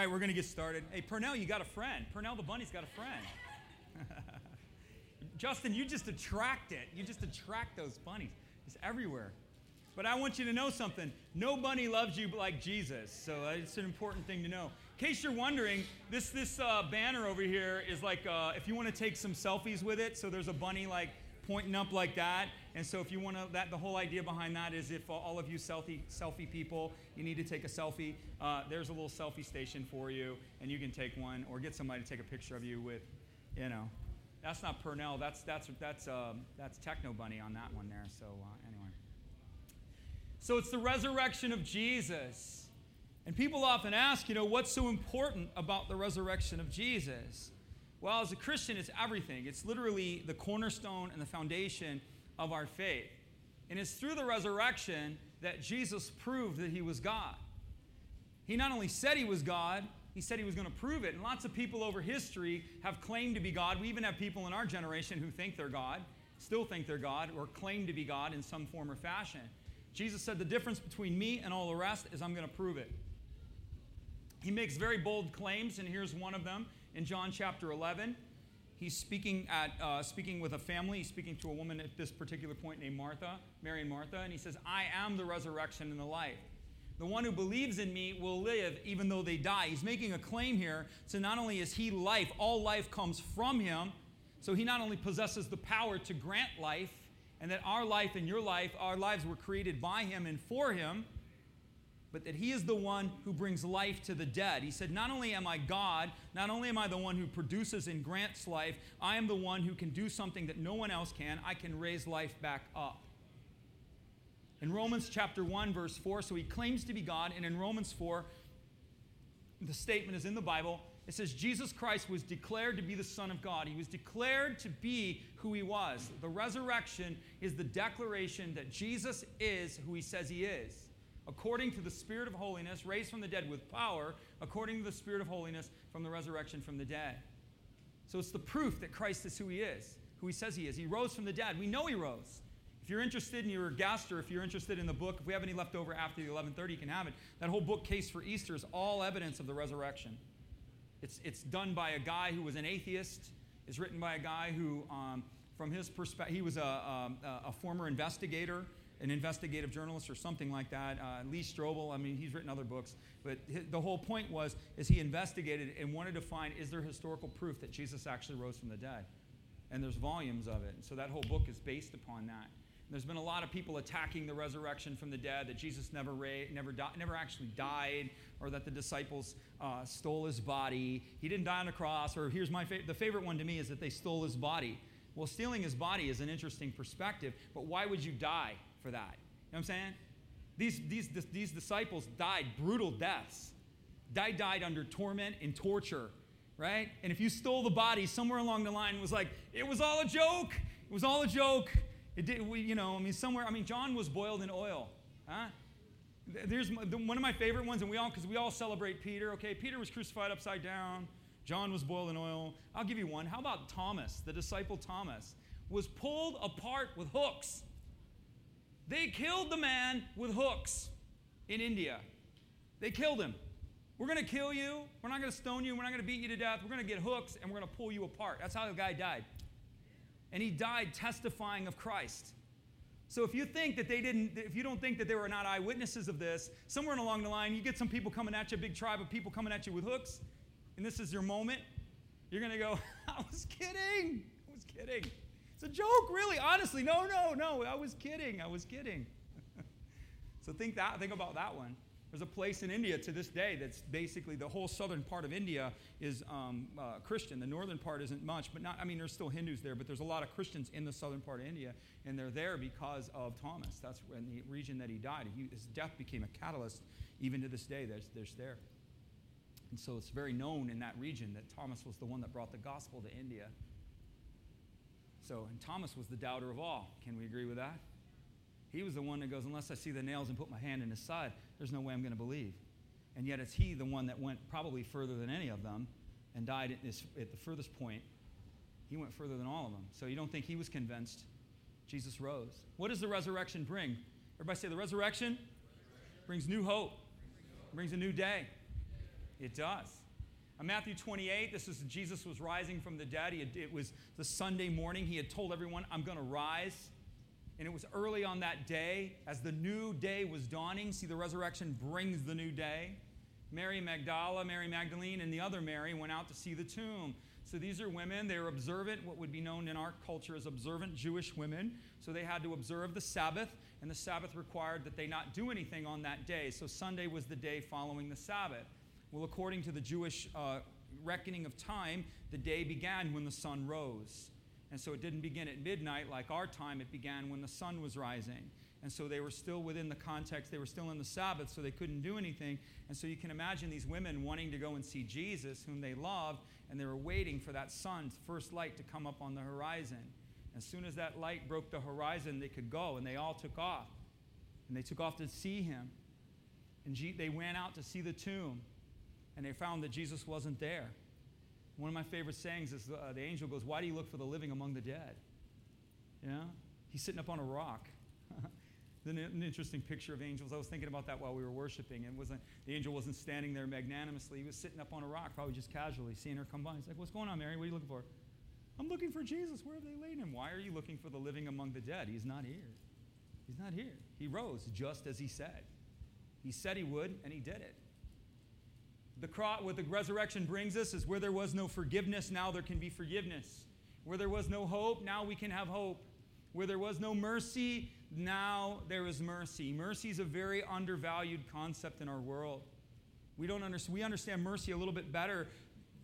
right, we're going to get started. Hey, Purnell, you got a friend. Purnell the bunny's got a friend. Justin, you just attract it. You just attract those bunnies. It's everywhere. But I want you to know something. No bunny loves you like Jesus. So uh, it's an important thing to know. In case you're wondering, this, this uh, banner over here is like uh, if you want to take some selfies with it. So there's a bunny like pointing up like that. And so if you want to, that the whole idea behind that is if all of you selfie selfie people, you need to take a selfie. Uh, there's a little selfie station for you, and you can take one or get somebody to take a picture of you with, you know. That's not Purnell. That's that's that's um, that's Techno Bunny on that one there. So uh, anyway. So it's the resurrection of Jesus. And people often ask, you know, what's so important about the resurrection of Jesus? Well, as a Christian, it's everything. It's literally the cornerstone and the foundation of our faith. And it's through the resurrection that Jesus proved that he was God. He not only said he was God, he said he was going to prove it. And lots of people over history have claimed to be God. We even have people in our generation who think they're God, still think they're God, or claim to be God in some form or fashion. Jesus said, The difference between me and all the rest is I'm going to prove it. He makes very bold claims, and here's one of them in John chapter 11. He's speaking, at, uh, speaking with a family. He's speaking to a woman at this particular point named Martha, Mary and Martha, and he says, I am the resurrection and the life. The one who believes in me will live even though they die. He's making a claim here. So not only is he life, all life comes from him. So he not only possesses the power to grant life, and that our life and your life, our lives were created by him and for him, but that he is the one who brings life to the dead. He said, Not only am I God, not only am I the one who produces and grants life, I am the one who can do something that no one else can. I can raise life back up. In Romans chapter 1, verse 4, so he claims to be God, and in Romans 4, the statement is in the Bible. It says, Jesus Christ was declared to be the Son of God. He was declared to be who he was. The resurrection is the declaration that Jesus is who he says he is according to the Spirit of holiness, raised from the dead with power, according to the Spirit of holiness from the resurrection from the dead. So it's the proof that Christ is who he is, who he says he is. He rose from the dead. We know he rose. If you're interested and you're a guest or if you're interested in the book, if we have any left over after the 1130, you can have it. That whole book, Case for Easter, is all evidence of the resurrection. It's, it's done by a guy who was an atheist. It's written by a guy who, um, from his perspective, he was a, a, a former investigator an investigative journalist or something like that. Uh, Lee Strobel, I mean, he's written other books, but his, the whole point was is he investigated and wanted to find is there historical proof that Jesus actually rose from the dead, and there's volumes of it. And so that whole book is based upon that. And there's been a lot of people attacking the resurrection from the dead, that Jesus never ra- never di- never actually died, or that the disciples uh, stole his body. He didn't die on the cross. Or here's my fa- the favorite one to me is that they stole his body. Well, stealing his body is an interesting perspective, but why would you die? For that. You know what I'm saying? These, these, these disciples died brutal deaths. Died, died under torment and torture, right? And if you stole the body, somewhere along the line was like, it was all a joke. It was all a joke. It did, we, you know, I mean, somewhere, I mean, John was boiled in oil. Huh? There's one of my favorite ones, and we all, because we all celebrate Peter. Okay, Peter was crucified upside down. John was boiled in oil. I'll give you one. How about Thomas, the disciple Thomas, was pulled apart with hooks. They killed the man with hooks in India. They killed him. We're going to kill you. We're not going to stone you. We're not going to beat you to death. We're going to get hooks and we're going to pull you apart. That's how the guy died. And he died testifying of Christ. So if you think that they didn't, if you don't think that they were not eyewitnesses of this, somewhere along the line, you get some people coming at you, a big tribe of people coming at you with hooks, and this is your moment, you're going to go, I was kidding. I was kidding. It's a joke, really. Honestly, no, no, no. I was kidding. I was kidding. so think that. Think about that one. There's a place in India to this day that's basically the whole southern part of India is um, uh, Christian. The northern part isn't much, but not. I mean, there's still Hindus there, but there's a lot of Christians in the southern part of India, and they're there because of Thomas. That's in the region that he died. He, his death became a catalyst, even to this day. There's, there's there, and so it's very known in that region that Thomas was the one that brought the gospel to India. So, and Thomas was the doubter of all. Can we agree with that? He was the one that goes, Unless I see the nails and put my hand in his side, there's no way I'm going to believe. And yet, it's he the one that went probably further than any of them and died at, this, at the furthest point. He went further than all of them. So, you don't think he was convinced? Jesus rose. What does the resurrection bring? Everybody say the resurrection brings new hope, brings a new day. It does. In Matthew 28, this is Jesus was rising from the dead. Had, it was the Sunday morning. He had told everyone, I'm going to rise. And it was early on that day, as the new day was dawning. See, the resurrection brings the new day. Mary Magdala, Mary Magdalene, and the other Mary went out to see the tomb. So these are women, they are observant, what would be known in our culture as observant Jewish women. So they had to observe the Sabbath, and the Sabbath required that they not do anything on that day. So Sunday was the day following the Sabbath. Well, according to the Jewish uh, reckoning of time, the day began when the sun rose. And so it didn't begin at midnight like our time, it began when the sun was rising. And so they were still within the context, they were still in the Sabbath, so they couldn't do anything. And so you can imagine these women wanting to go and see Jesus, whom they loved, and they were waiting for that sun's first light to come up on the horizon. As soon as that light broke the horizon, they could go, and they all took off. And they took off to see him. And they went out to see the tomb, and they found that Jesus wasn't there. One of my favorite sayings is uh, the angel goes, Why do you look for the living among the dead? Yeah? He's sitting up on a rock. an, an interesting picture of angels. I was thinking about that while we were worshiping. It wasn't, the angel wasn't standing there magnanimously. He was sitting up on a rock, probably just casually, seeing her come by. He's like, What's going on, Mary? What are you looking for? I'm looking for Jesus. Where have they laid him? Why are you looking for the living among the dead? He's not here. He's not here. He rose just as he said. He said he would, and he did it. The cross, what the resurrection brings us is where there was no forgiveness, now there can be forgiveness. Where there was no hope, now we can have hope. Where there was no mercy, now there is mercy. Mercy is a very undervalued concept in our world. We don't understand, we understand mercy a little bit better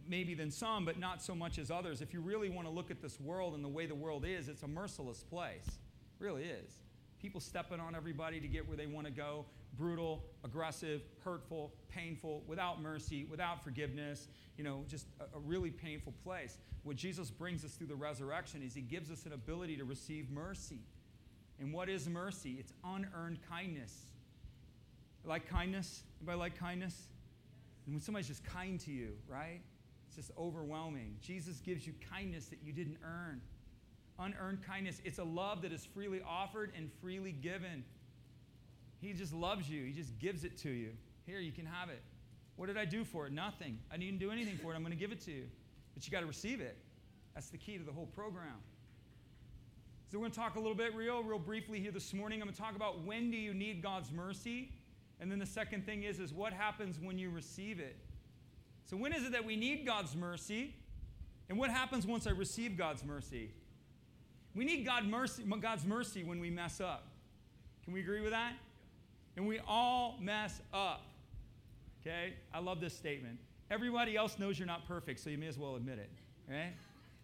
maybe than some, but not so much as others. If you really want to look at this world and the way the world is, it's a merciless place. It really is. People stepping on everybody to get where they want to go. Brutal, aggressive, hurtful, painful, without mercy, without forgiveness. You know, just a, a really painful place. What Jesus brings us through the resurrection is he gives us an ability to receive mercy. And what is mercy? It's unearned kindness. Like kindness? Anybody like kindness? And when somebody's just kind to you, right? It's just overwhelming. Jesus gives you kindness that you didn't earn. Unearned kindness. It's a love that is freely offered and freely given. He just loves you, He just gives it to you. Here, you can have it. What did I do for it? Nothing. I didn't do anything for it. I'm going to give it to you. But you got to receive it. That's the key to the whole program. So we're going to talk a little bit real, real briefly here this morning. I'm going to talk about when do you need God's mercy? And then the second thing is, is what happens when you receive it? So when is it that we need God's mercy? And what happens once I receive God's mercy? We need God mercy, God's mercy when we mess up. Can we agree with that? And we all mess up. Okay? I love this statement. Everybody else knows you're not perfect, so you may as well admit it. Right?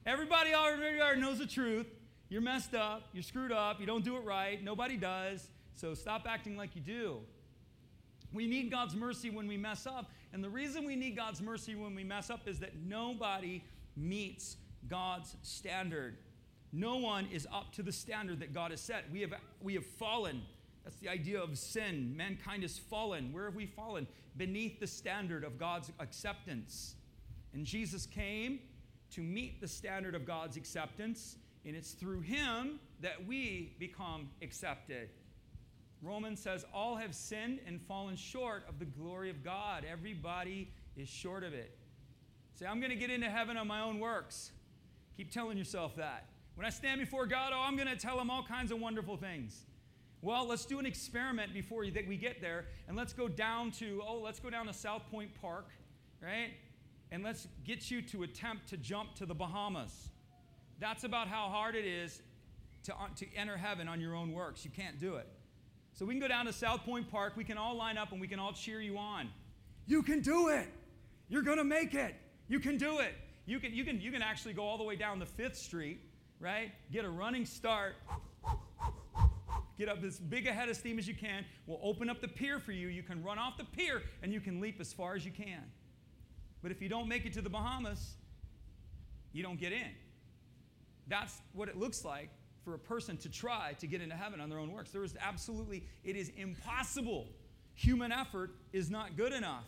Everybody already knows the truth. You're messed up, you're screwed up, you don't do it right, nobody does, so stop acting like you do. We need God's mercy when we mess up, and the reason we need God's mercy when we mess up is that nobody meets God's standard. No one is up to the standard that God has set. We have, we have fallen. That's the idea of sin. Mankind has fallen. Where have we fallen? Beneath the standard of God's acceptance. And Jesus came to meet the standard of God's acceptance and it's through him that we become accepted. Romans says, All have sinned and fallen short of the glory of God. Everybody is short of it. Say, I'm going to get into heaven on my own works. Keep telling yourself that. When I stand before God, oh, I'm going to tell him all kinds of wonderful things. Well, let's do an experiment before that we get there, and let's go down to, oh, let's go down to South Pointe Park, right? And let's get you to attempt to jump to the Bahamas. That's about how hard it is to, uh, to enter heaven on your own works. You can't do it. So we can go down to South Pointe Park. We can all line up and we can all cheer you on. You can do it. You're to make it. You can do it. You can, you, can, you can actually go all the way down to Fifth Street, right? Get a running start. Get up as big a head of steam as you can. We'll open up the pier for you. You can run off the pier and you can leap as far as you can. But if you don't make it to the Bahamas, you don't get in. That's what it looks like for a person to try to get into heaven on their own works. There is absolutely, it is impossible. Human effort is not good enough.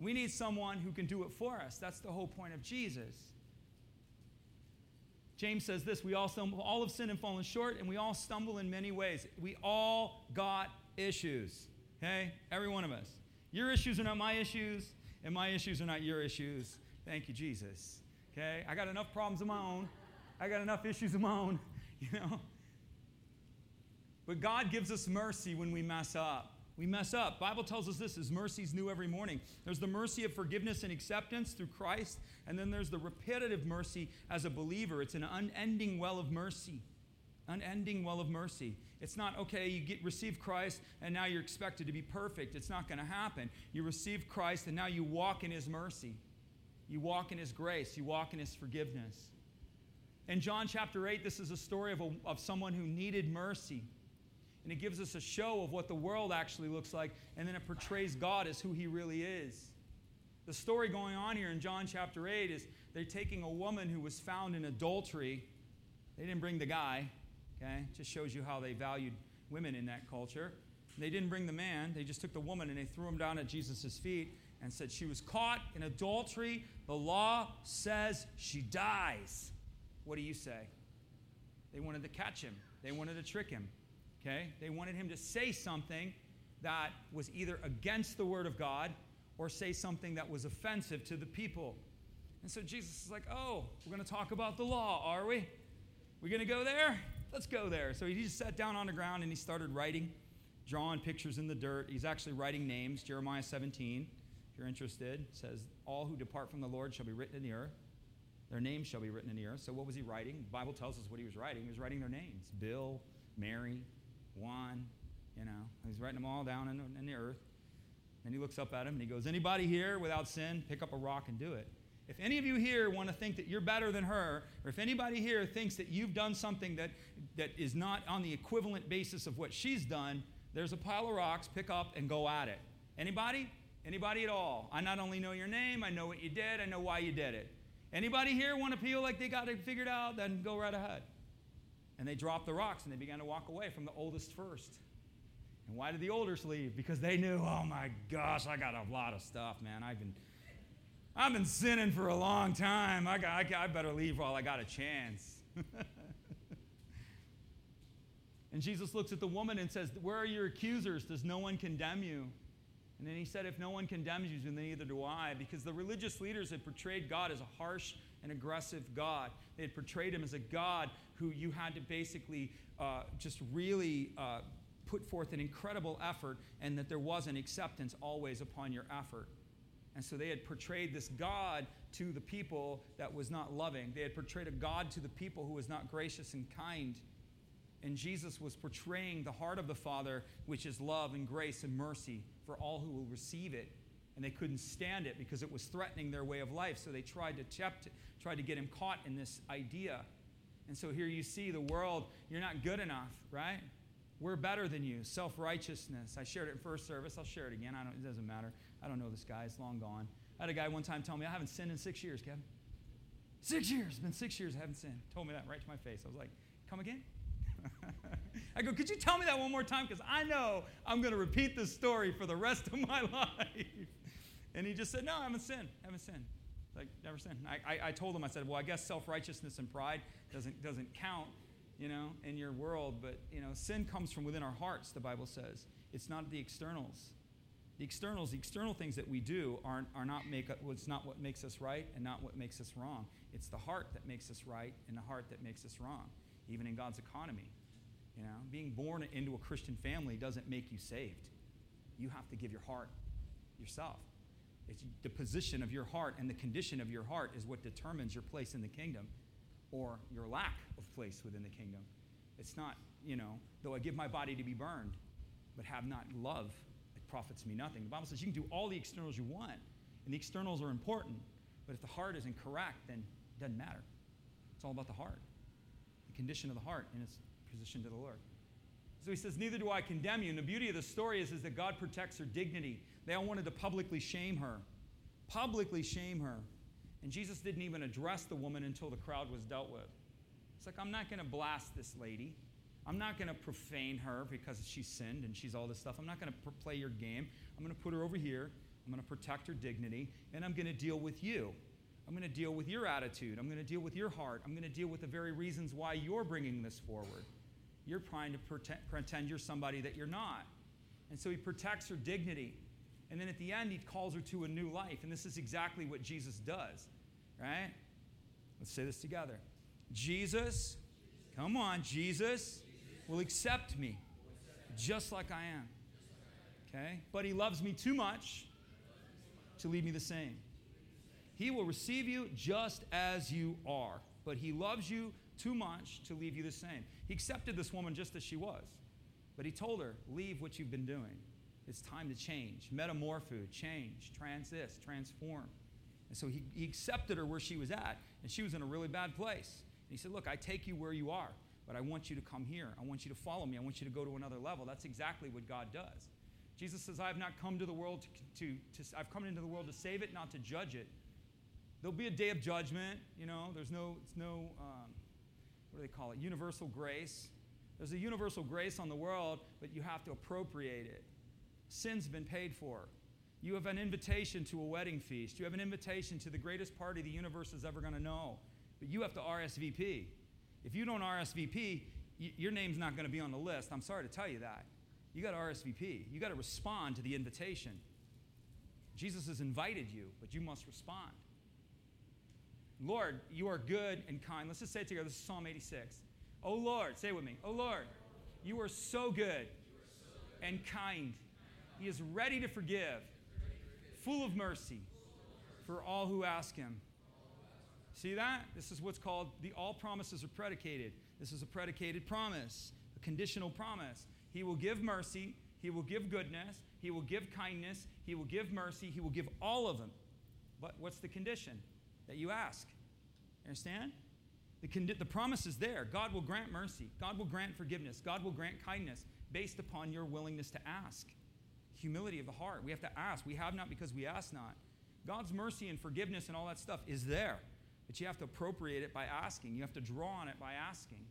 We need someone who can do it for us. That's the whole point of Jesus. James says this we all, stumble, all have sinned and fallen short, and we all stumble in many ways. We all got issues, okay? Every one of us. Your issues are not my issues. And my issues are not your issues. Thank you, Jesus. Okay? I got enough problems of my own. I got enough issues of my own, you know? But God gives us mercy when we mess up. We mess up. Bible tells us this is mercy's new every morning. There's the mercy of forgiveness and acceptance through Christ, and then there's the repetitive mercy as a believer. It's an unending well of mercy. Unending well of mercy. It's not okay, you get receive Christ and now you're expected to be perfect. It's not going to happen. You receive Christ and now you walk in his mercy. You walk in his grace, you walk in his forgiveness. In John chapter 8, this is a story of, a, of someone who needed mercy. And it gives us a show of what the world actually looks like, and then it portrays God as who he really is. The story going on here in John chapter 8 is they're taking a woman who was found in adultery. They didn't bring the guy, okay? Just shows you how they valued women in that culture. They didn't bring the man, they just took the woman and they threw him down at Jesus' feet and said, She was caught in adultery. The law says she dies. What do you say? They wanted to catch him, they wanted to trick him. Okay? They wanted him to say something that was either against the word of God or say something that was offensive to the people. And so Jesus is like, oh, we're going to talk about the law, are we? We're going to go there? Let's go there. So he just sat down on the ground and he started writing, drawing pictures in the dirt. He's actually writing names. Jeremiah 17, if you're interested, says, All who depart from the Lord shall be written in the earth. Their names shall be written in the earth. So what was he writing? The Bible tells us what he was writing. He was writing their names Bill, Mary, one, you know. He's writing them all down in, in the earth. And he looks up at him and he goes, Anybody here without sin, pick up a rock and do it. If any of you here want to think that you're better than her, or if anybody here thinks that you've done something that, that is not on the equivalent basis of what she's done, there's a pile of rocks, pick up and go at it. Anybody? Anybody at all? I not only know your name, I know what you did, I know why you did it. Anybody here want to feel like they got it figured out? Then go right ahead. And they dropped the rocks and they began to walk away from the oldest first. And why did the oldest leave? Because they knew, oh my gosh, I got a lot of stuff, man. I've been, I've been sinning for a long time. I, got, I, I better leave while I got a chance. and Jesus looks at the woman and says, Where are your accusers? Does no one condemn you? And then he said, If no one condemns you, then neither do I. Because the religious leaders had portrayed God as a harsh and aggressive God. They had portrayed him as a God who you had to basically uh, just really uh, put forth an incredible effort and that there was an acceptance always upon your effort. And so they had portrayed this God to the people that was not loving. They had portrayed a God to the people who was not gracious and kind. And Jesus was portraying the heart of the Father, which is love and grace and mercy for all who will receive it and they couldn't stand it because it was threatening their way of life. So they tried to tempt, tried to get him caught in this idea. And so here you see the world, you're not good enough, right? We're better than you. Self righteousness. I shared it in first service. I'll share it again. I don't, it doesn't matter. I don't know this guy. It's long gone. I had a guy one time tell me, I haven't sinned in six years, Kevin. Six years. It's been six years I haven't sinned. Told me that right to my face. I was like, come again? I go, could you tell me that one more time? Because I know I'm going to repeat this story for the rest of my life. And he just said, No, I haven't sinned. I haven't sinned. Like, never sinned. I, I, I told him, I said, Well, I guess self righteousness and pride doesn't, doesn't count, you know, in your world. But, you know, sin comes from within our hearts, the Bible says. It's not the externals. The externals, the external things that we do aren't, are not make, it's not what makes us right and not what makes us wrong. It's the heart that makes us right and the heart that makes us wrong, even in God's economy. You know, being born into a Christian family doesn't make you saved. You have to give your heart yourself. It's the position of your heart and the condition of your heart is what determines your place in the kingdom or your lack of place within the kingdom. It's not, you know, though I give my body to be burned, but have not love, it profits me nothing. The Bible says you can do all the externals you want, and the externals are important, but if the heart isn't correct, then it doesn't matter. It's all about the heart, the condition of the heart and its position to the Lord. So he says, Neither do I condemn you. And the beauty of the story is, is that God protects her dignity. They all wanted to publicly shame her. Publicly shame her. And Jesus didn't even address the woman until the crowd was dealt with. It's like, I'm not going to blast this lady. I'm not going to profane her because she sinned and she's all this stuff. I'm not going to play your game. I'm going to put her over here. I'm going to protect her dignity. And I'm going to deal with you. I'm going to deal with your attitude. I'm going to deal with your heart. I'm going to deal with the very reasons why you're bringing this forward. You're trying to pretend, you're somebody that you're not. And so he protects her dignity. And then at the end, he calls her to a new life. And this is exactly what Jesus does, right? Let's say this together. Jesus, come on, Jesus will accept me just like I am. Okay? But he loves me too much to leave me the same. He will receive you just as you are, but he loves you too much to leave you the same. He accepted this woman just as she was, but he told her, Leave what you've been doing. It's time to change. Metamorpho, change, transist, transform. And so he, he accepted her where she was at, and she was in a really bad place. And he said, Look, I take you where you are, but I want you to come here. I want you to follow me. I want you to go to another level. That's exactly what God does. Jesus says, I have not come to the world to, to, to I've come into the world to save it, not to judge it. There'll be a day of judgment, you know, there's no, it's no, um, what do they call it? Universal grace. There's a universal grace on the world, but you have to appropriate it. Sin's been paid for. You have an invitation to a wedding feast. You have an invitation to the greatest party the universe is ever going to know. But you have to RSVP. If you don't RSVP, y- your name's not going to be on the list. I'm sorry to tell you that. You got to RSVP. You got to respond to the invitation. Jesus has invited you, but you must respond. Lord, you are good and kind. Let's just say it together. This is Psalm 86. Oh Lord, say it with me. Oh Lord, you are so good and kind. He is ready to forgive, full of mercy for all who ask him. See that? This is what's called the all promises are predicated. This is a predicated promise, a conditional promise. He will give mercy, he will give goodness, he will give kindness, he will give mercy, he will give all of them. But what's the condition? That you ask. Understand? The, condi- the promise is there. God will grant mercy. God will grant forgiveness. God will grant kindness based upon your willingness to ask. Humility of the heart. We have to ask. We have not because we ask not. God's mercy and forgiveness and all that stuff is there. But you have to appropriate it by asking. You have to draw on it by asking.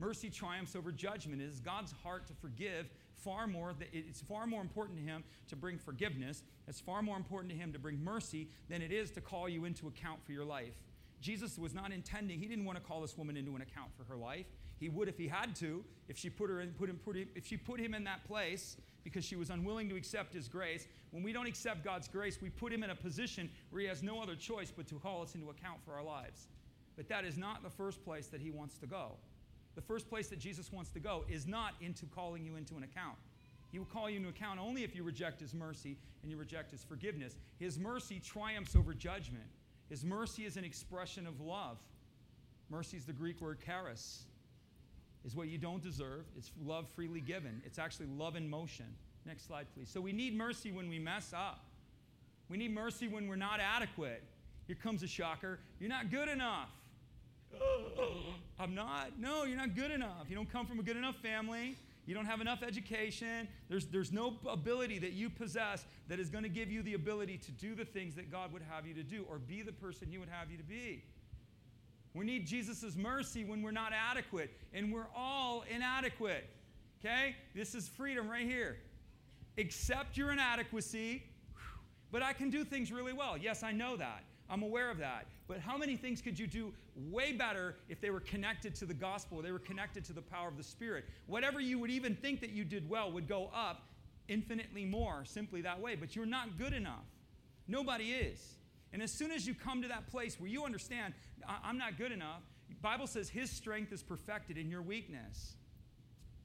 Mercy triumphs over judgment. It is God's heart to forgive far more. It's far more important to Him to bring forgiveness. It's far more important to Him to bring mercy than it is to call you into account for your life. Jesus was not intending, He didn't want to call this woman into an account for her life. He would if He had to, if she put, her in, put, him, put him, if she put him in that place because she was unwilling to accept His grace. When we don't accept God's grace, we put Him in a position where He has no other choice but to call us into account for our lives. But that is not the first place that He wants to go. The first place that Jesus wants to go is not into calling you into an account. He will call you into account only if you reject His mercy and you reject His forgiveness. His mercy triumphs over judgment. His mercy is an expression of love. Mercy is the Greek word charis, is what you don't deserve. It's love freely given. It's actually love in motion. Next slide, please. So we need mercy when we mess up. We need mercy when we're not adequate. Here comes a shocker. You're not good enough. I'm not. No, you're not good enough. You don't come from a good enough family. You don't have enough education. There's, there's no ability that you possess that is going to give you the ability to do the things that God would have you to do or be the person He would have you to be. We need Jesus' mercy when we're not adequate, and we're all inadequate. Okay? This is freedom right here. Accept your inadequacy, but I can do things really well. Yes, I know that. I'm aware of that. But how many things could you do way better if they were connected to the gospel, they were connected to the power of the Spirit? Whatever you would even think that you did well would go up infinitely more simply that way. But you're not good enough. Nobody is. And as soon as you come to that place where you understand, I'm not good enough, Bible says his strength is perfected in your weakness.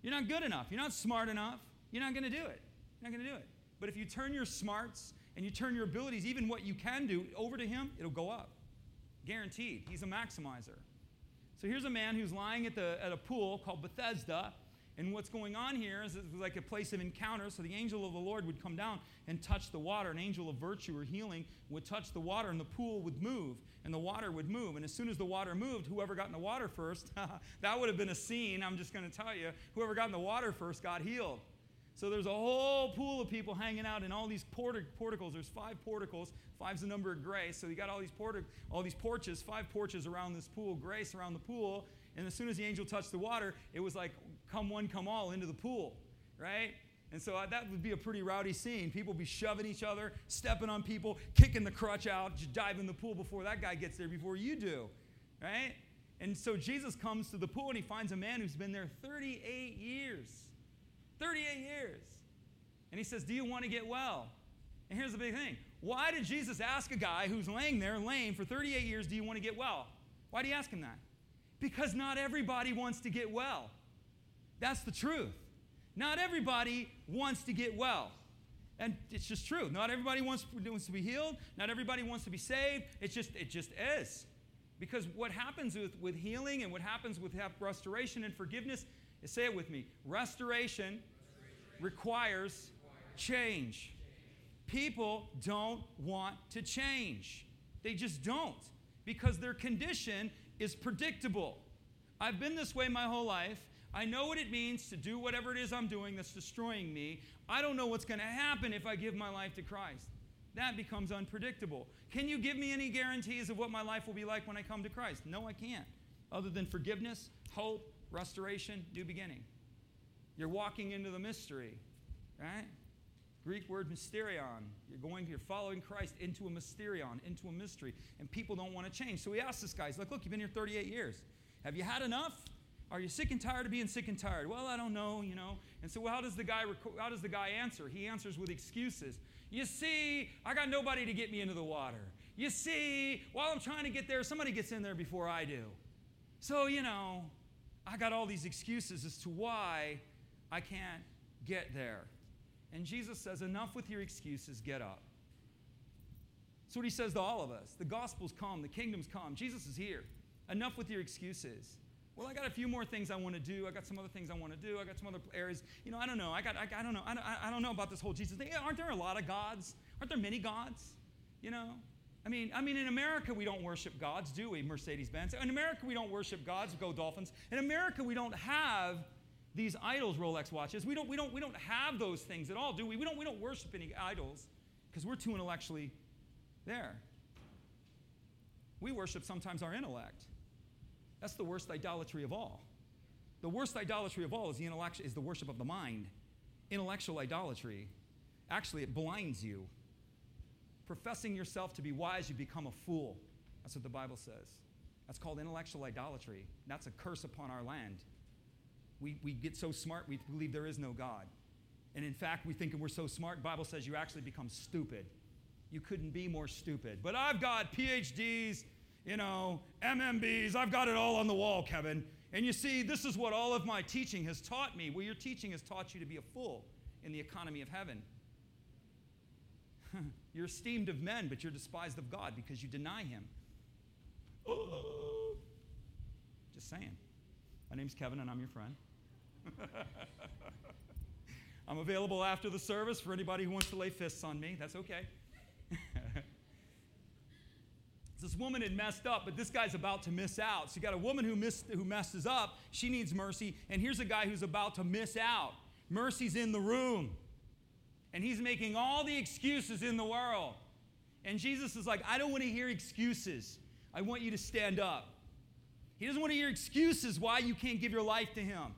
You're not good enough. You're not smart enough. You're not going to do it. You're not going to do it. But if you turn your smarts and you turn your abilities, even what you can do, over to Him, it'll go up. Guaranteed. He's a maximizer. So here's a man who's lying at, the, at a pool called Bethesda. And what's going on here is it's like a place of encounter. So the angel of the Lord would come down and touch the water. An angel of virtue or healing would touch the water, and the pool would move, and the water would move. And as soon as the water moved, whoever got in the water first, that would have been a scene, I'm just going to tell you. Whoever got in the water first got healed. So there's a whole pool of people hanging out in all these porticles. There's five porticles. Five's the number of grace. So you got all these portic- all these porches, five porches around this pool, grace around the pool. And as soon as the angel touched the water, it was like come one, come all into the pool, right? And so uh, that would be a pretty rowdy scene. People be shoving each other, stepping on people, kicking the crutch out, dive in the pool before that guy gets there, before you do, right? And so Jesus comes to the pool and he finds a man who's been there 38 years. 38 years. And he says, Do you want to get well? And here's the big thing why did Jesus ask a guy who's laying there lame for 38 years, Do you want to get well? Why did he ask him that? Because not everybody wants to get well. That's the truth. Not everybody wants to get well. And it's just true. Not everybody wants, wants to be healed. Not everybody wants to be saved. It's just, it just is. Because what happens with, with healing and what happens with restoration and forgiveness say it with me restoration, restoration. requires change. People don't want to change. They just don't because their condition is predictable. I've been this way my whole life. I know what it means to do whatever it is I'm doing that's destroying me. I don't know what's going to happen if I give my life to Christ. That becomes unpredictable. Can you give me any guarantees of what my life will be like when I come to Christ? No, I can't. Other than forgiveness, hope, restoration, new beginning. You're walking into the mystery, right? Greek word mysterion. You're going, you're following Christ into a mysterion, into a mystery, and people don't want to change. So he asked this guy, he's like, look, you've been here 38 years. Have you had enough? Are you sick and tired of being sick and tired? Well, I don't know, you know. And so how does the guy how does the guy answer? He answers with excuses. You see, I got nobody to get me into the water. You see, while I'm trying to get there, somebody gets in there before I do. So, you know, I got all these excuses as to why I can't get there. And Jesus says, Enough with your excuses, get up. That's what he says to all of us. The gospel's come, the kingdom's come, Jesus is here. Enough with your excuses. Well, I got a few more things I want to do. I got some other things I want to do. I got some other areas. You know, I don't know. I got. I, I don't know. I, I don't know about this whole Jesus thing. Aren't there a lot of gods? Aren't there many gods? You know. I mean, I mean, in America we don't worship gods, do we? Mercedes Benz. In America we don't worship gods. Go Dolphins. In America we don't have these idols, Rolex watches. We don't. We don't. We don't have those things at all, do we? We don't. We don't worship any idols because we're too intellectually there. We worship sometimes our intellect. That's the worst idolatry of all. The worst idolatry of all is the, intellect, is the worship of the mind. Intellectual idolatry. Actually, it blinds you. Professing yourself to be wise, you become a fool. That's what the Bible says. That's called intellectual idolatry. That's a curse upon our land. We, we get so smart, we believe there is no God. And in fact, we think we're so smart, Bible says you actually become stupid. You couldn't be more stupid. But I've got PhDs, you know, MMBs. I've got it all on the wall, Kevin. And you see, this is what all of my teaching has taught me. Well, your teaching has taught you to be a fool in the economy of heaven. you're esteemed of men, but you're despised of God because you deny Him. Just saying. My name's Kevin, and I'm your friend. I'm available after the service for anybody who wants to lay fists on me. That's okay. this woman had messed up, but this guy's about to miss out. So you got a woman who, who messes up, she needs mercy, and here's a guy who's about to miss out. Mercy's in the room, and he's making all the excuses in the world. And Jesus is like, I don't want to hear excuses. I want you to stand up. He doesn't want to hear excuses why you can't give your life to him.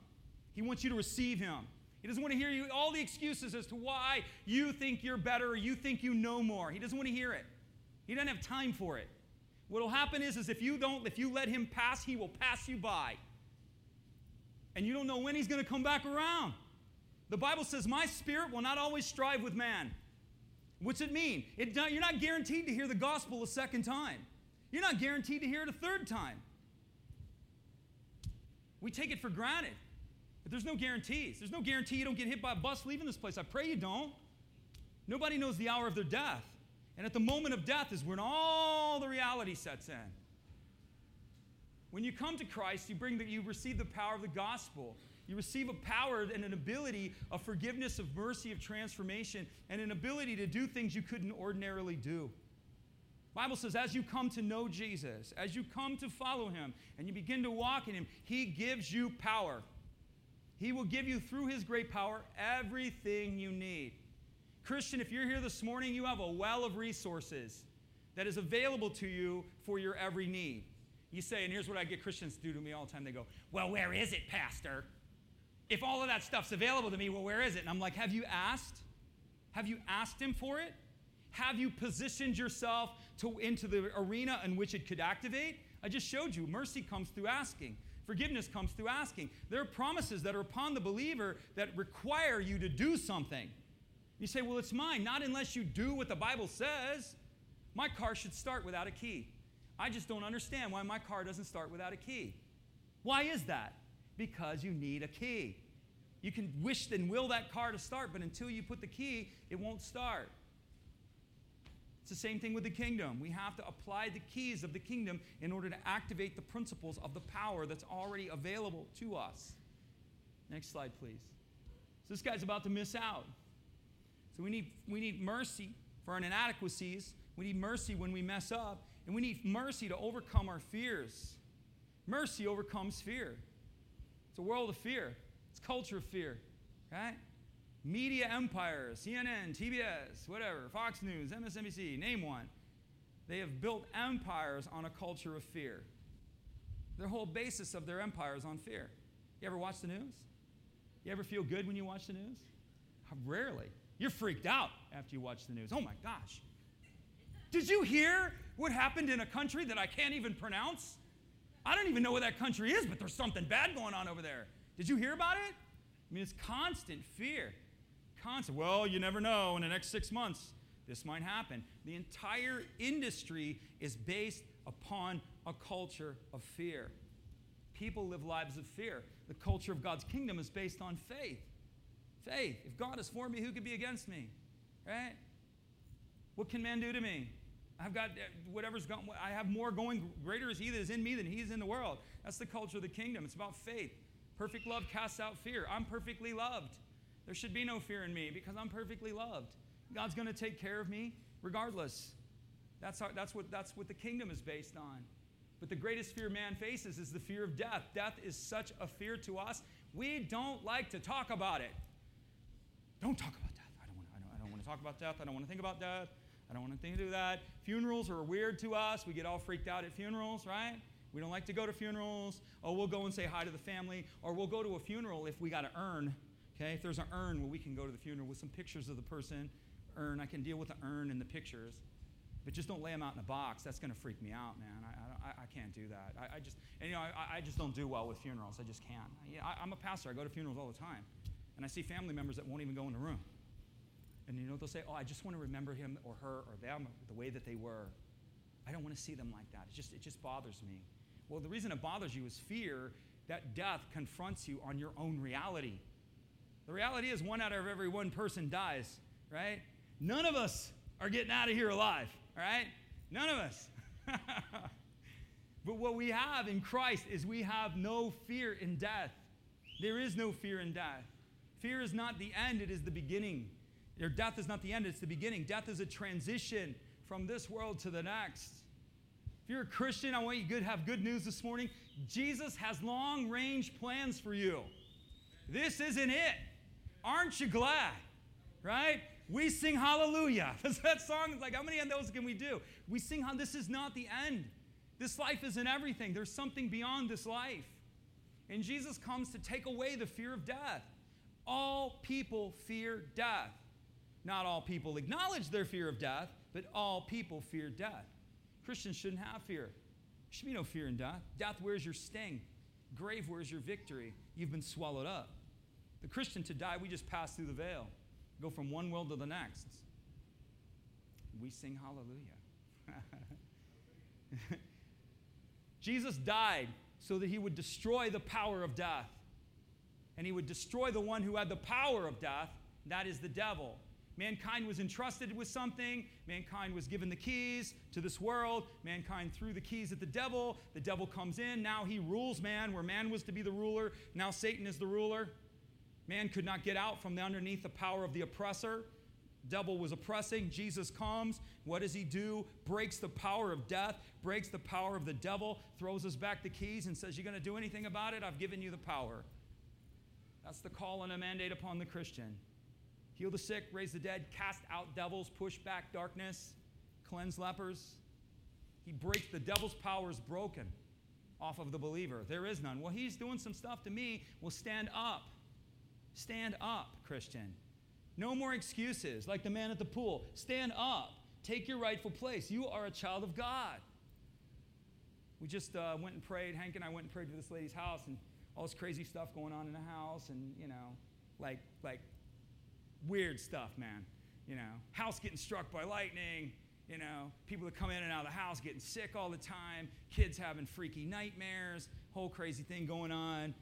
He wants you to receive him. He doesn't want to hear you all the excuses as to why you think you're better or you think you know more. He doesn't want to hear it. He doesn't have time for it. What will happen is, is if you don't, if you let him pass, he will pass you by. And you don't know when he's going to come back around. The Bible says, My spirit will not always strive with man. What's it mean? It, you're not guaranteed to hear the gospel a second time. You're not guaranteed to hear it a third time. We take it for granted. But there's no guarantees. There's no guarantee you don't get hit by a bus leaving this place. I pray you don't. Nobody knows the hour of their death. And at the moment of death is when all the reality sets in. When you come to Christ, you bring that you receive the power of the gospel. You receive a power and an ability of forgiveness, of mercy, of transformation, and an ability to do things you couldn't ordinarily do. Bible says as you come to know Jesus, as you come to follow him, and you begin to walk in him, he gives you power. He will give you through his great power everything you need. Christian, if you're here this morning, you have a well of resources that is available to you for your every need. You say, and here's what I get Christians to do to me all the time they go, Well, where is it, Pastor? If all of that stuff's available to me, well, where is it? And I'm like, Have you asked? Have you asked Him for it? Have you positioned yourself to, into the arena in which it could activate? I just showed you mercy comes through asking. Forgiveness comes through asking. There are promises that are upon the believer that require you to do something. You say, well, it's mine. Not unless you do what the Bible says. My car should start without a key. I just don't understand why my car doesn't start without a key. Why is that? Because you need a key. You can wish and will that car to start, but until you put the key, it won't start. It's the same thing with the kingdom. We have to apply the keys of the kingdom in order to activate the principles of the power that's already available to us. Next slide, please. So this guy's about to miss out. So we need, we need mercy for our inadequacies. We need mercy when we mess up. And we need mercy to overcome our fears. Mercy overcomes fear. It's a world of fear. It's culture of fear, right? Media empires, CNN, TBS, whatever, Fox News, MSNBC, name one. They have built empires on a culture of fear. Their whole basis of their empire is on fear. You ever watch the news? You ever feel good when you watch the news? Uh, rarely. You're freaked out after you watch the news. Oh my gosh. Did you hear what happened in a country that I can't even pronounce? I don't even know where that country is, but there's something bad going on over there. Did you hear about it? I mean, it's constant fear. Constant. Well, you never know. In the next six months, this might happen. The entire industry is based upon a culture of fear. People live lives of fear. The culture of God's kingdom is based on faith. Faith. If God is for me, who could be against me? Right? What can man do to me? I've got uh, whatever's going, I have more going, greater is he that is in me than he is in the world. That's the culture of the kingdom. It's about faith. Perfect love casts out fear. I'm perfectly loved. There should be no fear in me because I'm perfectly loved. God's going to take care of me regardless. That's, that's, what, that's what the kingdom is based on. But the greatest fear man faces is the fear of death. Death is such a fear to us, we don't like to talk about it. Don't talk about death. I don't want to talk about death. I don't want to think about death. I don't want anything to do that. Funerals are weird to us. We get all freaked out at funerals, right? We don't like to go to funerals. Oh, we'll go and say hi to the family, or we'll go to a funeral if we got an urn. Okay, if there's an urn, well, we can go to the funeral with some pictures of the person. Urn, I can deal with the urn and the pictures, but just don't lay them out in a box. That's going to freak me out, man. I, I, I can't do that. I, I just, and, you know, I, I, just don't do well with funerals. I just can't. I, I'm a pastor. I go to funerals all the time, and I see family members that won't even go in the room. And you know, they'll say, Oh, I just want to remember him or her or them the way that they were. I don't want to see them like that. It just, it just bothers me. Well, the reason it bothers you is fear that death confronts you on your own reality. The reality is, one out of every one person dies, right? None of us are getting out of here alive, all right? None of us. but what we have in Christ is we have no fear in death. There is no fear in death. Fear is not the end, it is the beginning. Your death is not the end, it's the beginning. Death is a transition from this world to the next. If you're a Christian, I want you to have good news this morning. Jesus has long range plans for you. This isn't it. Aren't you glad? Right? We sing hallelujah. that song is like, how many of those can we do? We sing how this is not the end. This life isn't everything. There's something beyond this life. And Jesus comes to take away the fear of death. All people fear death. Not all people acknowledge their fear of death, but all people fear death. Christians shouldn't have fear. There should be no fear in death. Death, where's your sting? Grave, where's your victory? You've been swallowed up. The Christian to die, we just pass through the veil, go from one world to the next. We sing hallelujah. Jesus died so that he would destroy the power of death. And he would destroy the one who had the power of death, that is the devil. Mankind was entrusted with something. Mankind was given the keys to this world. Mankind threw the keys at the devil. The devil comes in. Now he rules man, where man was to be the ruler. Now Satan is the ruler. Man could not get out from the underneath the power of the oppressor. Devil was oppressing. Jesus comes. What does he do? Breaks the power of death, breaks the power of the devil, throws us back the keys, and says, You're going to do anything about it? I've given you the power. That's the call and a mandate upon the Christian heal the sick, raise the dead, cast out devils, push back darkness, cleanse lepers. He breaks the devil's power is broken off of the believer. There is none. Well, he's doing some stuff to me. Well, stand up. Stand up, Christian. No more excuses like the man at the pool. Stand up. Take your rightful place. You are a child of God. We just uh, went and prayed. Hank and I went and prayed to this lady's house, and all this crazy stuff going on in the house, and you know, like like weird stuff, man. You know, house getting struck by lightning, you know, people that come in and out of the house getting sick all the time, kids having freaky nightmares, whole crazy thing going on.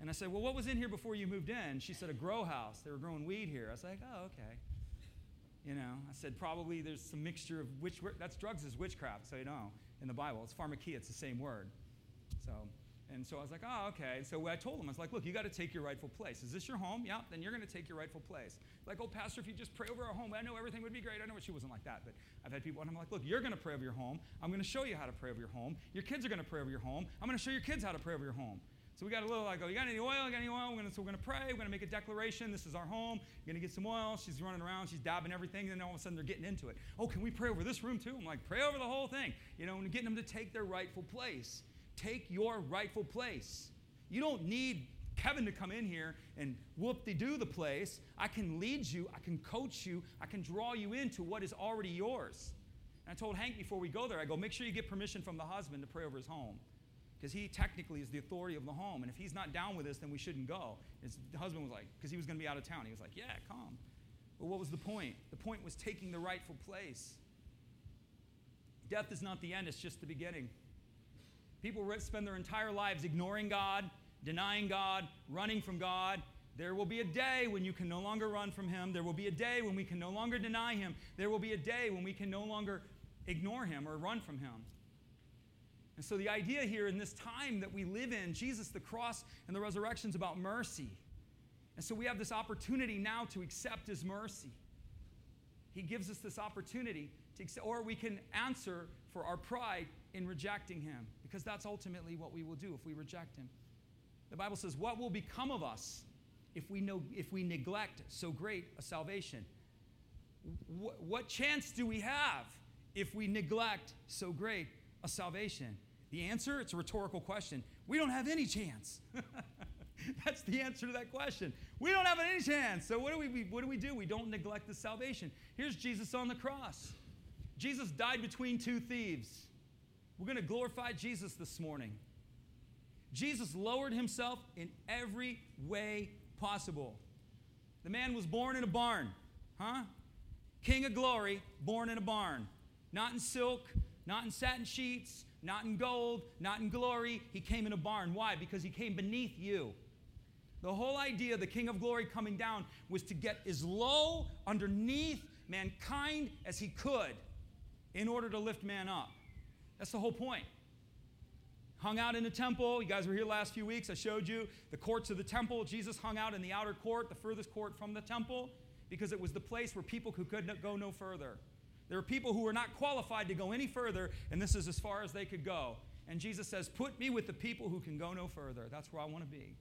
And I said, Well, what was in here before you moved in? She said, A grow house. They were growing weed here. I was like, Oh, okay. You know, I said, Probably there's some mixture of witch, that's drugs is witchcraft, so you know, in the Bible. It's pharmakeia, it's the same word. So, and so I was like, oh, okay. So I told him, I was like, look, you got to take your rightful place. Is this your home? Yeah, then you're going to take your rightful place. Like, oh, Pastor, if you just pray over our home, I know everything would be great. I know she wasn't like that, but I've had people, and I'm like, look, you're going to pray over your home. I'm going to show you how to pray over your home. Your kids are going to pray over your home. I'm going to show your kids how to pray over your home. So we got a little, I go, oh, you got any oil? You got any oil? We're gonna, so we're going to pray. We're going to make a declaration. This is our home. You're going to get some oil. She's running around. She's dabbing everything. And then all of a sudden they're getting into it. Oh, can we pray over this room too? I'm like, pray over the whole thing. You know, and getting them to take their rightful place. Take your rightful place. You don't need Kevin to come in here and whoop de doo the place. I can lead you, I can coach you, I can draw you into what is already yours. And I told Hank before we go there, I go, make sure you get permission from the husband to pray over his home. Because he technically is the authority of the home. And if he's not down with this, then we shouldn't go. His, husband was like, because he was going to be out of town. He was like, yeah, come. But what was the point? The point was taking the rightful place. Death is not the end, it's just the beginning. People spend their entire lives ignoring God, denying God, running from God. There will be a day when you can no longer run from Him. There will be a day when we can no longer deny Him. There will be a day when we can no longer ignore Him or run from Him. And so, the idea here in this time that we live in, Jesus, the cross, and the resurrection is about mercy. And so, we have this opportunity now to accept His mercy. He gives us this opportunity to accept, or we can answer for our pride in rejecting Him because that's ultimately what we will do if we reject him. The Bible says, What will become of us if we, know, if we neglect so great a salvation? What, what chance do we have if we neglect so great a salvation? The answer, it's a rhetorical question. We don't have any chance. That's the answer to that question. We don't have any chance. So what do we what do we do? We don't neglect the salvation. Here's Jesus on the cross. Jesus died between two thieves. We're going to glorify Jesus this morning. Jesus lowered himself in every way possible. The man was born in a barn, huh? King of glory, born in a barn. Not in silk, not in satin sheets, not in gold, not in glory. He came in a barn. Why? Because he came beneath you. The whole idea of the King of Glory coming down was to get as low underneath mankind as he could in order to lift man up. That's the whole point. Hung out in the temple. You guys were here last few weeks. I showed you the courts of the temple. Jesus hung out in the outer court, the furthest court from the temple, because it was the place where people could go no further. There were people who were not qualified to go any further, and this is as far as they could go. And Jesus says, Put me with the people who can go no further. That's where I want to be.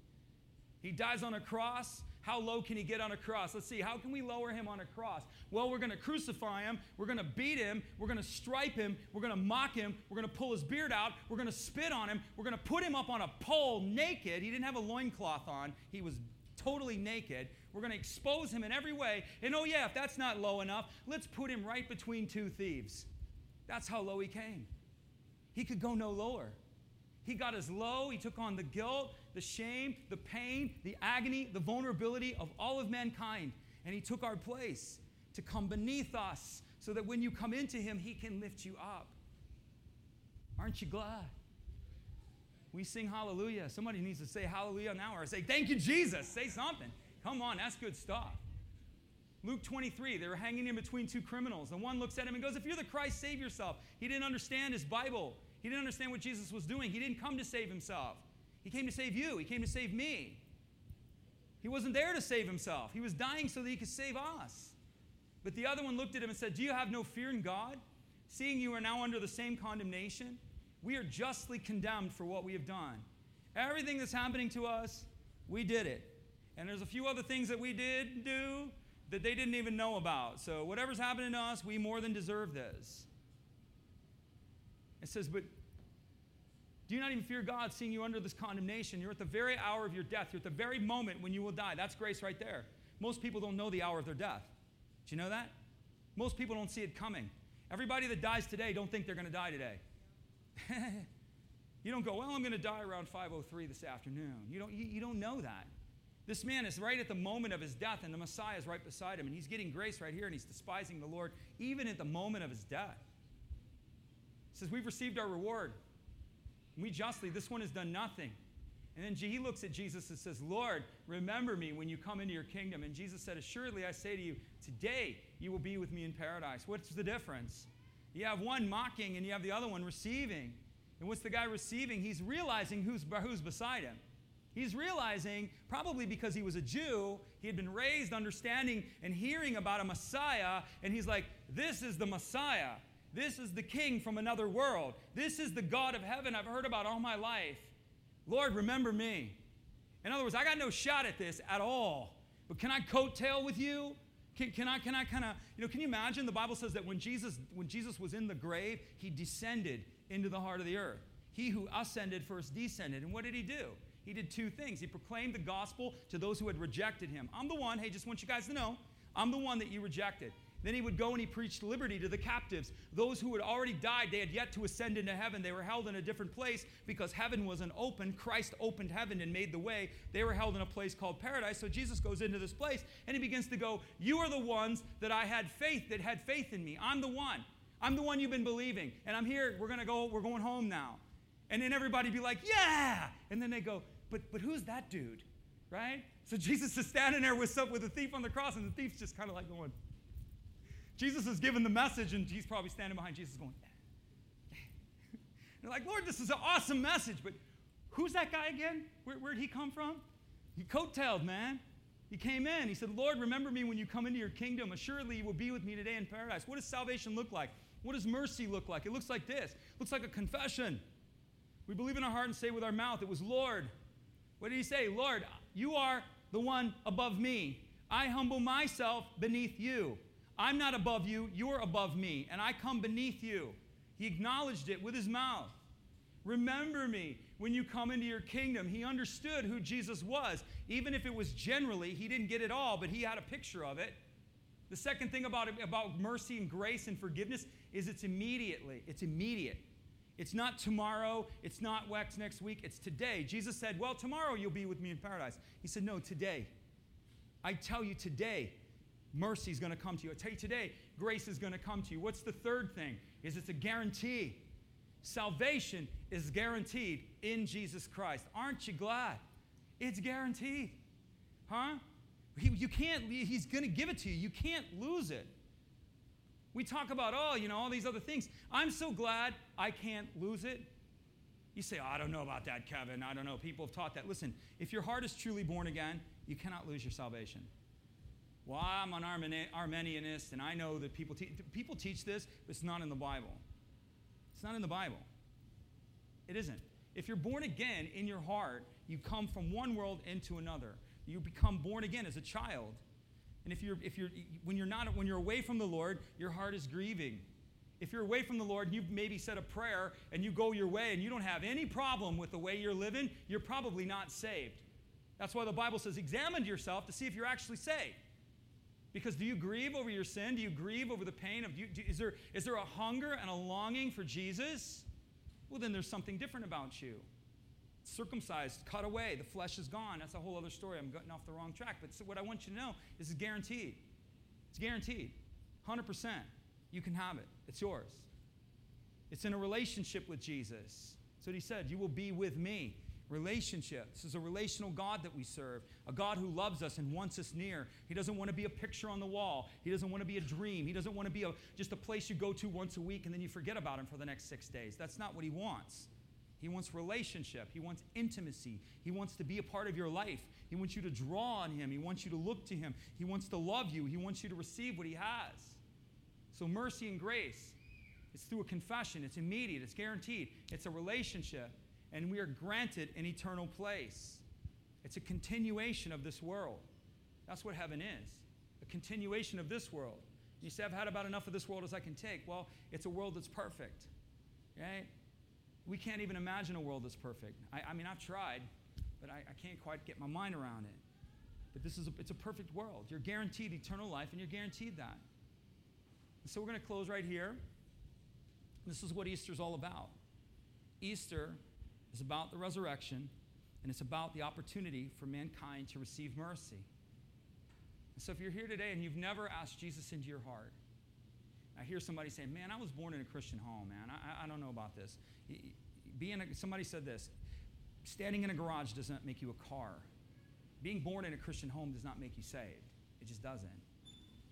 He dies on a cross. How low can he get on a cross? Let's see. How can we lower him on a cross? Well, we're going to crucify him. We're going to beat him. We're going to stripe him. We're going to mock him. We're going to pull his beard out. We're going to spit on him. We're going to put him up on a pole naked. He didn't have a loincloth on, he was totally naked. We're going to expose him in every way. And oh, yeah, if that's not low enough, let's put him right between two thieves. That's how low he came. He could go no lower. He got as low, he took on the guilt, the shame, the pain, the agony, the vulnerability of all of mankind. And he took our place to come beneath us so that when you come into him, he can lift you up. Aren't you glad? We sing hallelujah. Somebody needs to say hallelujah now or say, Thank you, Jesus. Say something. Come on, that's good stuff. Luke 23, they were hanging in between two criminals. And one looks at him and goes, If you're the Christ, save yourself. He didn't understand his Bible. He didn't understand what Jesus was doing. He didn't come to save himself. He came to save you. He came to save me. He wasn't there to save himself. He was dying so that he could save us. But the other one looked at him and said, Do you have no fear in God? Seeing you are now under the same condemnation, we are justly condemned for what we have done. Everything that's happening to us, we did it. And there's a few other things that we did do that they didn't even know about. So whatever's happening to us, we more than deserve this. It says, But do you not even fear God, seeing you under this condemnation? You're at the very hour of your death. You're at the very moment when you will die. That's grace right there. Most people don't know the hour of their death. Do you know that? Most people don't see it coming. Everybody that dies today don't think they're going to die today. you don't go, well, I'm going to die around 5.03 this afternoon. You don't, you, you don't know that. This man is right at the moment of his death, and the Messiah is right beside him, and he's getting grace right here, and he's despising the Lord even at the moment of his death. He says, We've received our reward. We justly, this one has done nothing. And then he looks at Jesus and says, Lord, remember me when you come into your kingdom. And Jesus said, Assuredly, I say to you, today you will be with me in paradise. What's the difference? You have one mocking and you have the other one receiving. And what's the guy receiving? He's realizing who's, who's beside him. He's realizing, probably because he was a Jew, he had been raised understanding and hearing about a Messiah, and he's like, This is the Messiah. This is the King from another world. This is the God of heaven I've heard about all my life. Lord, remember me. In other words, I got no shot at this at all. But can I coattail with you? Can, can I, can I kind of, you know, can you imagine? The Bible says that when Jesus, when Jesus was in the grave, he descended into the heart of the earth. He who ascended first descended. And what did he do? He did two things. He proclaimed the gospel to those who had rejected him. I'm the one, hey, just want you guys to know, I'm the one that you rejected. Then he would go and he preached liberty to the captives. Those who had already died, they had yet to ascend into heaven. They were held in a different place because heaven wasn't open. Christ opened heaven and made the way. They were held in a place called paradise. So Jesus goes into this place and he begins to go, You are the ones that I had faith, that had faith in me. I'm the one. I'm the one you've been believing. And I'm here. We're gonna go, we're going home now. And then everybody be like, Yeah. And then they go, But but who's that dude? Right? So Jesus is standing there with, with a thief on the cross, and the thief's just kind of like going, Jesus is giving the message, and he's probably standing behind Jesus going, They're like, Lord, this is an awesome message, but who's that guy again? Where, where'd he come from? He coattailed, man. He came in. He said, Lord, remember me when you come into your kingdom. Assuredly, you will be with me today in paradise. What does salvation look like? What does mercy look like? It looks like this. It looks like a confession. We believe in our heart and say with our mouth, it was Lord. What did he say? Lord, you are the one above me. I humble myself beneath you. I'm not above you, you're above me, and I come beneath you. He acknowledged it with his mouth. Remember me when you come into your kingdom. He understood who Jesus was. Even if it was generally, he didn't get it all, but he had a picture of it. The second thing about, about mercy and grace and forgiveness is it's immediately. It's immediate. It's not tomorrow. It's not next week. It's today. Jesus said, Well, tomorrow you'll be with me in paradise. He said, No, today. I tell you today, mercy is going to come to you. I tell you today, grace is going to come to you. What's the third thing? Is it's a guarantee. Salvation is guaranteed in Jesus Christ. Aren't you glad? It's guaranteed. Huh? He, you can't, he's going to give it to you. You can't lose it. We talk about, oh, you know, all these other things. I'm so glad I can't lose it. You say, oh, I don't know about that, Kevin. I don't know. People have taught that. Listen, if your heart is truly born again, you cannot lose your salvation. Well, I'm an Arminianist, and I know that people, te- people teach this, but it's not in the Bible. It's not in the Bible. It isn't. If you're born again in your heart, you come from one world into another. You become born again as a child. And if you're, if you're, when you're not, when you're away from the Lord, your heart is grieving. If you're away from the Lord and you've maybe said a prayer and you go your way and you don't have any problem with the way you're living, you're probably not saved. That's why the Bible says, examine yourself to see if you're actually saved. Because do you grieve over your sin? Do you grieve over the pain of you? Do, is, there, is there a hunger and a longing for Jesus? Well, then there's something different about you. Circumcised, cut away, the flesh is gone. That's a whole other story. I'm getting off the wrong track. But what I want you to know is it's guaranteed. It's guaranteed. 100%. You can have it, it's yours. It's in a relationship with Jesus. That's what he said. You will be with me. Relationship. This is a relational God that we serve, a God who loves us and wants us near. He doesn't want to be a picture on the wall. He doesn't want to be a dream. He doesn't want to be a, just a place you go to once a week and then you forget about him for the next six days. That's not what he wants. He wants relationship. He wants intimacy. He wants to be a part of your life. He wants you to draw on him. He wants you to look to him. He wants to love you. He wants you to receive what he has. So, mercy and grace, it's through a confession. It's immediate. It's guaranteed. It's a relationship and we are granted an eternal place. It's a continuation of this world. That's what heaven is a continuation of this world. You say, I've had about enough of this world as I can take. Well, it's a world that's perfect, right? We can't even imagine a world that's perfect. I, I mean, I've tried, but I, I, can't quite get my mind around it. But this is a, it's a perfect world. You're guaranteed eternal life, and you're guaranteed that. And so we're going to close right here. This is what Easter's all about. Easter is about the resurrection, And it's about the opportunity for mankind to receive mercy. And so if you're here today and you've never asked Jesus into your heart, I hear somebody saying, Man, I was born in a Christian home, man. I, I don't know about this. Being a, somebody said this standing in a garage does not make you a car. Being born in a Christian home does not make you saved. It just doesn't.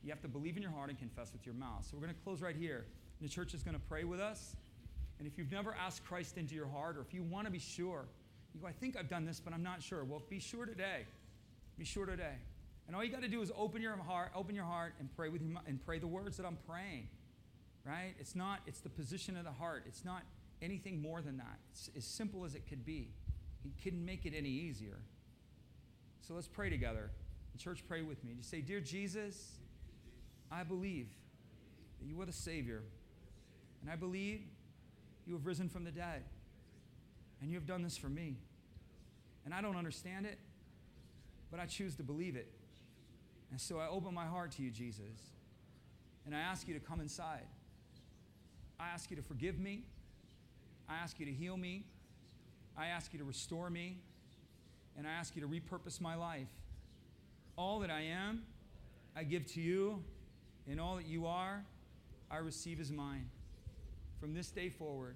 You have to believe in your heart and confess with your mouth. So we're going to close right here. The church is going to pray with us. And if you've never asked Christ into your heart, or if you want to be sure, you go, I think I've done this, but I'm not sure. Well, be sure today. Be sure today. And all you got to do is open your heart, open your heart and pray with him and pray the words that I'm praying. Right? It's not, it's the position of the heart. It's not anything more than that. It's as simple as it could be. He couldn't make it any easier. So let's pray together. church, pray with me. Just say, Dear Jesus, I believe that you are the Savior. And I believe you have risen from the dead. And you have done this for me. And I don't understand it, but I choose to believe it. And so I open my heart to you, Jesus. And I ask you to come inside. I ask you to forgive me. I ask you to heal me. I ask you to restore me. And I ask you to repurpose my life. All that I am, I give to you. And all that you are, I receive as mine. From this day forward,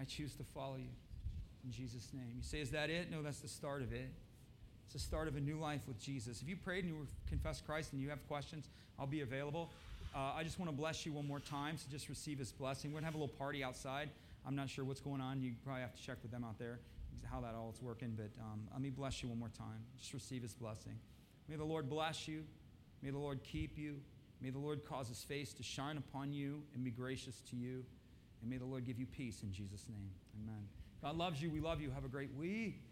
I choose to follow you. In Jesus' name. You say, Is that it? No, that's the start of it. It's the start of a new life with Jesus. If you prayed and you confessed Christ and you have questions, I'll be available. Uh, I just want to bless you one more time, so just receive his blessing. We're going to have a little party outside. I'm not sure what's going on. You probably have to check with them out there how that all is working, but um, let me bless you one more time. Just receive his blessing. May the Lord bless you. May the Lord keep you. May the Lord cause his face to shine upon you and be gracious to you. And may the Lord give you peace in Jesus' name. Amen. God loves you. We love you. Have a great week.